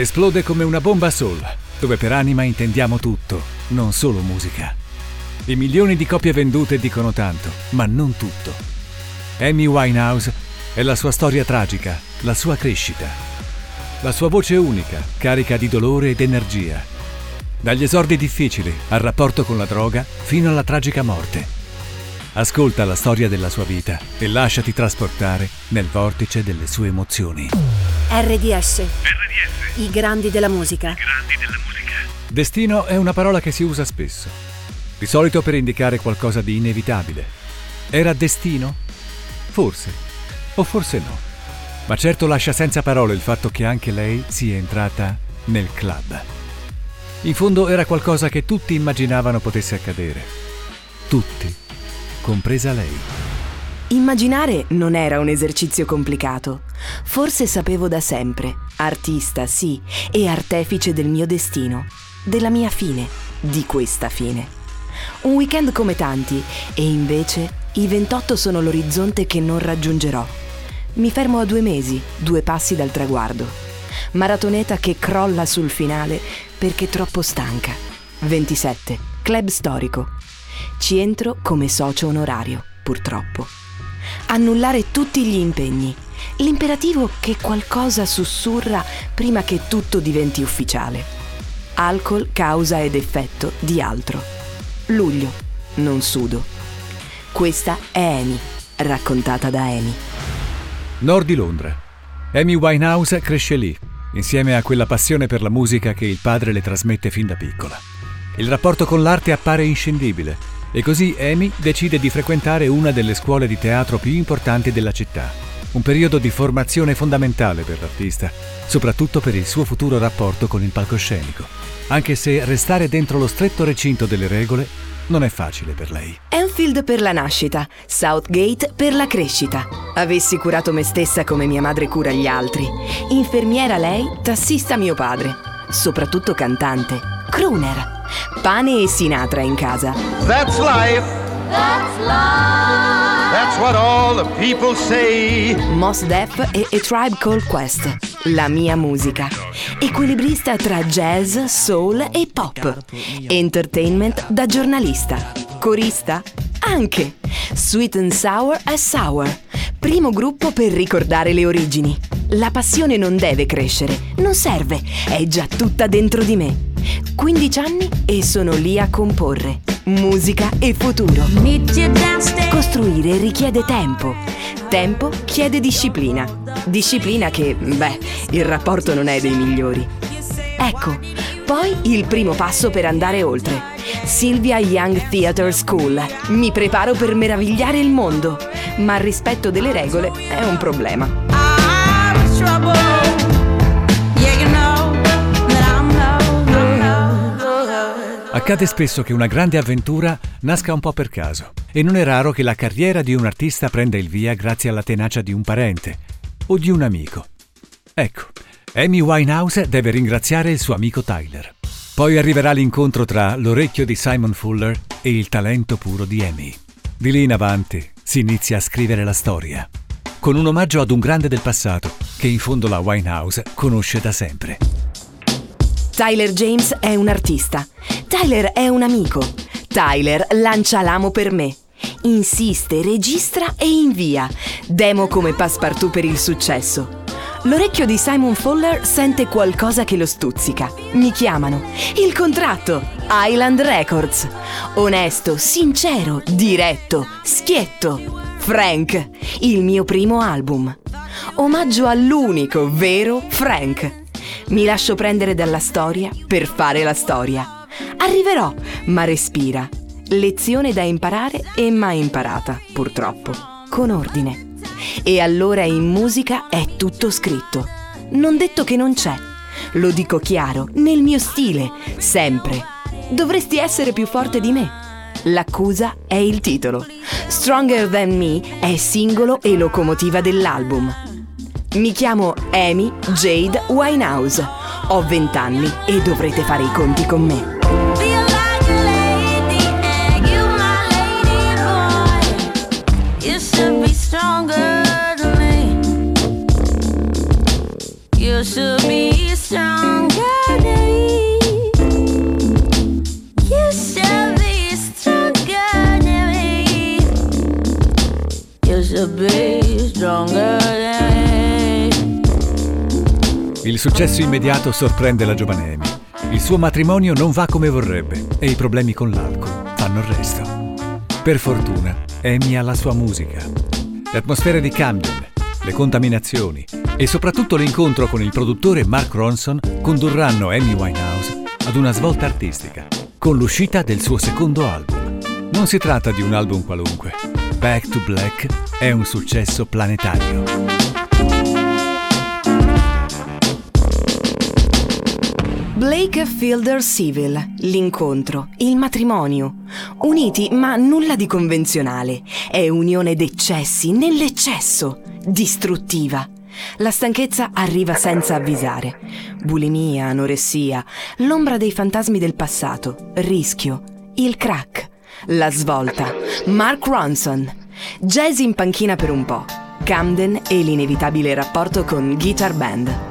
esplode come una bomba soul, dove per anima intendiamo tutto, non solo musica. I milioni di copie vendute dicono tanto, ma non tutto. Amy Winehouse è la sua storia tragica, la sua crescita. La sua voce unica, carica di dolore ed energia. Dagli esordi difficili al rapporto con la droga fino alla tragica morte. Ascolta la storia della sua vita e lasciati trasportare nel vortice delle sue emozioni. RDS. RDS. I grandi della musica. I grandi della musica. Destino è una parola che si usa spesso, di solito per indicare qualcosa di inevitabile. Era destino? Forse, o forse no. Ma certo lascia senza parole il fatto che anche lei sia entrata nel club. In fondo era qualcosa che tutti immaginavano potesse accadere. Tutti, compresa lei. Immaginare non era un esercizio complicato. Forse sapevo da sempre, artista sì, e artefice del mio destino, della mia fine, di questa fine. Un weekend come tanti, e invece i 28 sono l'orizzonte che non raggiungerò. Mi fermo a due mesi, due passi dal traguardo. Maratoneta che crolla sul finale perché troppo stanca. 27. Club storico. Ci entro come socio onorario, purtroppo annullare tutti gli impegni. L'imperativo che qualcosa sussurra prima che tutto diventi ufficiale. Alcol, causa ed effetto di altro. Luglio, non sudo. Questa è Amy, raccontata da Amy. Nord di Londra. Amy Winehouse cresce lì, insieme a quella passione per la musica che il padre le trasmette fin da piccola. Il rapporto con l'arte appare inscindibile e così Amy decide di frequentare una delle scuole di teatro più importanti della città. Un periodo di formazione fondamentale per l'artista, soprattutto per il suo futuro rapporto con il palcoscenico, anche se restare dentro lo stretto recinto delle regole non è facile per lei. Enfield per la nascita, Southgate per la crescita. Avessi curato me stessa come mia madre cura gli altri. Infermiera lei, tassista mio padre. Soprattutto cantante. Crooner. Pane e Sinatra in casa. That's life. That's life. That's what all the people say. Mos Def e A Tribe Called Quest. La mia musica. Equilibrista tra jazz, soul e pop. Entertainment da giornalista. Corista? Anche. Sweet and Sour as Sour. Primo gruppo per ricordare le origini. La passione non deve crescere, non serve, è già tutta dentro di me. 15 anni e sono lì a comporre. Musica e futuro. Costruire richiede tempo. Tempo chiede disciplina. Disciplina che, beh, il rapporto non è dei migliori. Ecco, poi il primo passo per andare oltre. Sylvia Young Theatre School. Mi preparo per meravigliare il mondo, ma il rispetto delle regole è un problema. Accade spesso che una grande avventura nasca un po' per caso e non è raro che la carriera di un artista prenda il via grazie alla tenacia di un parente o di un amico. Ecco, Amy Winehouse deve ringraziare il suo amico Tyler. Poi arriverà l'incontro tra l'orecchio di Simon Fuller e il talento puro di Amy. Di lì in avanti si inizia a scrivere la storia, con un omaggio ad un grande del passato che in fondo la Winehouse conosce da sempre. Tyler James è un artista. Tyler è un amico. Tyler lancia l'amo per me. Insiste, registra e invia. Demo come passepartout per il successo. L'orecchio di Simon Fuller sente qualcosa che lo stuzzica. Mi chiamano. Il contratto. Island Records. Onesto, sincero, diretto, schietto. Frank. Il mio primo album. Omaggio all'unico, vero Frank. Mi lascio prendere dalla storia per fare la storia. Arriverò, ma respira. Lezione da imparare e mai imparata, purtroppo, con ordine. E allora in musica è tutto scritto. Non detto che non c'è. Lo dico chiaro, nel mio stile, sempre. Dovresti essere più forte di me. L'accusa è il titolo. Stronger Than Me è singolo e locomotiva dell'album. Mi chiamo Amy Jade Winehouse. Ho 20 anni e dovrete fare i conti con me. Il successo immediato sorprende la giovane Amy. Il suo matrimonio non va come vorrebbe e i problemi con l'alcol fanno il resto. Per fortuna, Amy ha la sua musica. Le atmosfere di Camden, le contaminazioni e soprattutto l'incontro con il produttore Mark Ronson condurranno Amy Winehouse ad una svolta artistica, con l'uscita del suo secondo album. Non si tratta di un album qualunque. Back to Black è un successo planetario. Blake Fielder Civil, l'incontro, il matrimonio. Uniti ma nulla di convenzionale. È unione d'eccessi, nell'eccesso, distruttiva. La stanchezza arriva senza avvisare. Bulimia, anoressia, l'ombra dei fantasmi del passato, rischio, il crack, la svolta, Mark Ronson, jazz in panchina per un po', Camden e l'inevitabile rapporto con Guitar Band.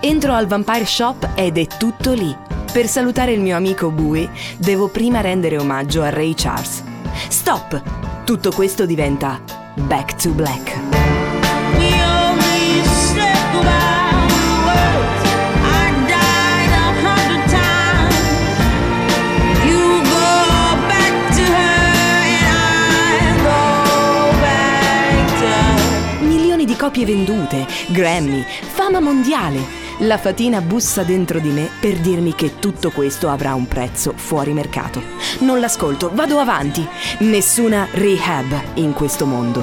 Entro al Vampire Shop ed è tutto lì. Per salutare il mio amico Bowie devo prima rendere omaggio a Ray Charles. Stop! Tutto questo diventa Back to Black. Copie vendute, Grammy, fama mondiale. La fatina bussa dentro di me per dirmi che tutto questo avrà un prezzo fuori mercato. Non l'ascolto, vado avanti. Nessuna rehab in questo mondo.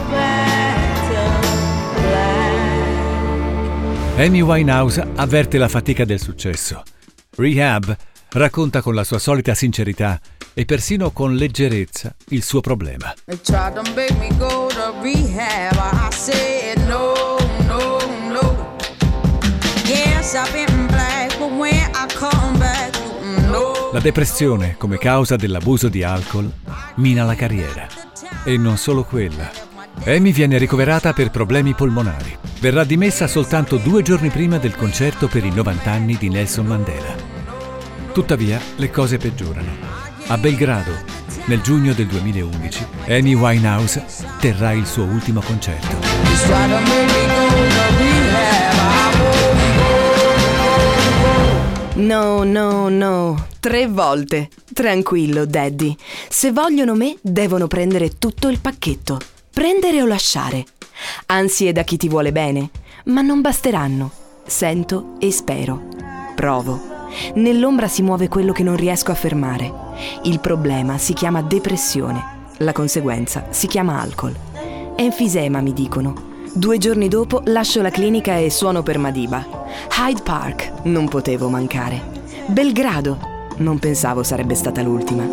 Amy Winehouse avverte la fatica del successo. Rehab racconta con la sua solita sincerità e persino con leggerezza il suo problema. They tried to make me go to rehab. I said no, no, La depressione, come causa dell'abuso di alcol, mina la carriera. E non solo quella. Amy viene ricoverata per problemi polmonari. Verrà dimessa soltanto due giorni prima del concerto per i 90 anni di Nelson Mandela. Tuttavia, le cose peggiorano. A Belgrado, nel giugno del 2011, Amy Winehouse terrà il suo ultimo concerto. No, no, no. Tre volte. Tranquillo, Daddy. Se vogliono me, devono prendere tutto il pacchetto. Prendere o lasciare. Ansie da chi ti vuole bene, ma non basteranno. Sento e spero. Provo. Nell'ombra si muove quello che non riesco a fermare. Il problema si chiama depressione. La conseguenza si chiama alcol. Enfisema, mi dicono. Due giorni dopo lascio la clinica e suono per Madiba. Hyde Park, non potevo mancare. Belgrado, non pensavo sarebbe stata l'ultima.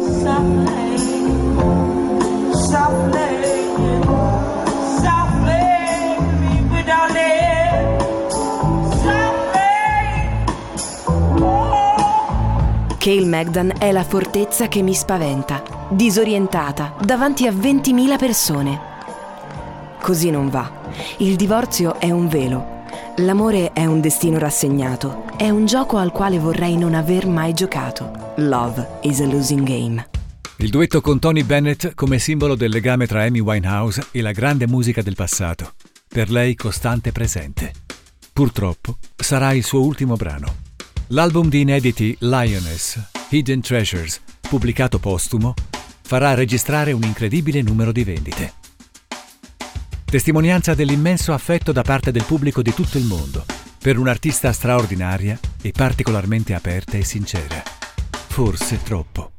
Cale Magdan è la fortezza che mi spaventa, disorientata, davanti a 20.000 persone. Così non va. Il divorzio è un velo. L'amore è un destino rassegnato. È un gioco al quale vorrei non aver mai giocato. Love is a losing game. Il duetto con Tony Bennett come simbolo del legame tra Amy Winehouse e la grande musica del passato. Per lei costante presente. Purtroppo sarà il suo ultimo brano. L'album di inediti Lioness, Hidden Treasures, pubblicato postumo, farà registrare un incredibile numero di vendite. Testimonianza dell'immenso affetto da parte del pubblico di tutto il mondo per un'artista straordinaria e particolarmente aperta e sincera. Forse troppo.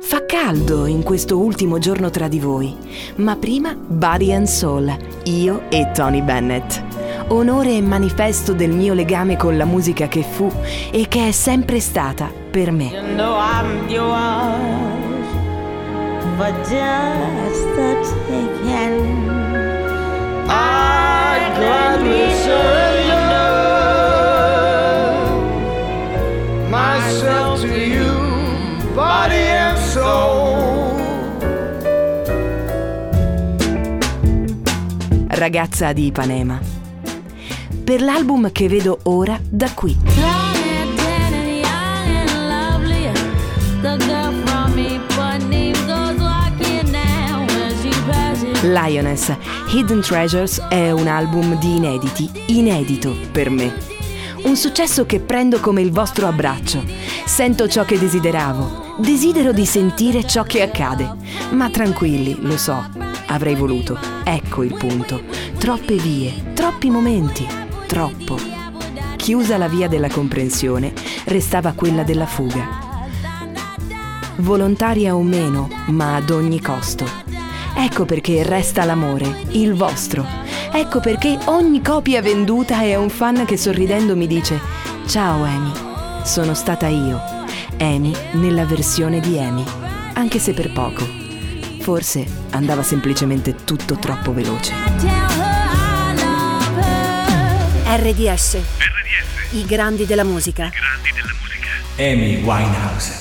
Fa caldo in questo ultimo giorno tra di voi, ma prima Body and Soul, io e Tony Bennett. Onore e manifesto del mio legame con la musica che fu e che è sempre stata per me. You know I'm yours for just. Ragazza di Ipanema. Per l'album che vedo ora da qui. Lioness, Hidden Treasures è un album di inediti, inedito per me. Un successo che prendo come il vostro abbraccio. Sento ciò che desideravo. Desidero di sentire ciò che accade. Ma tranquilli, lo so, avrei voluto. Ecco il punto. Troppe vie, troppi momenti, troppo. Chiusa la via della comprensione, restava quella della fuga. Volontaria o meno, ma ad ogni costo. Ecco perché resta l'amore, il vostro. Ecco perché ogni copia venduta è un fan che sorridendo mi dice Ciao Amy, sono stata io, Amy nella versione di Amy, anche se per poco. Forse andava semplicemente tutto troppo veloce. RDS. I grandi della musica. Amy Winehouse.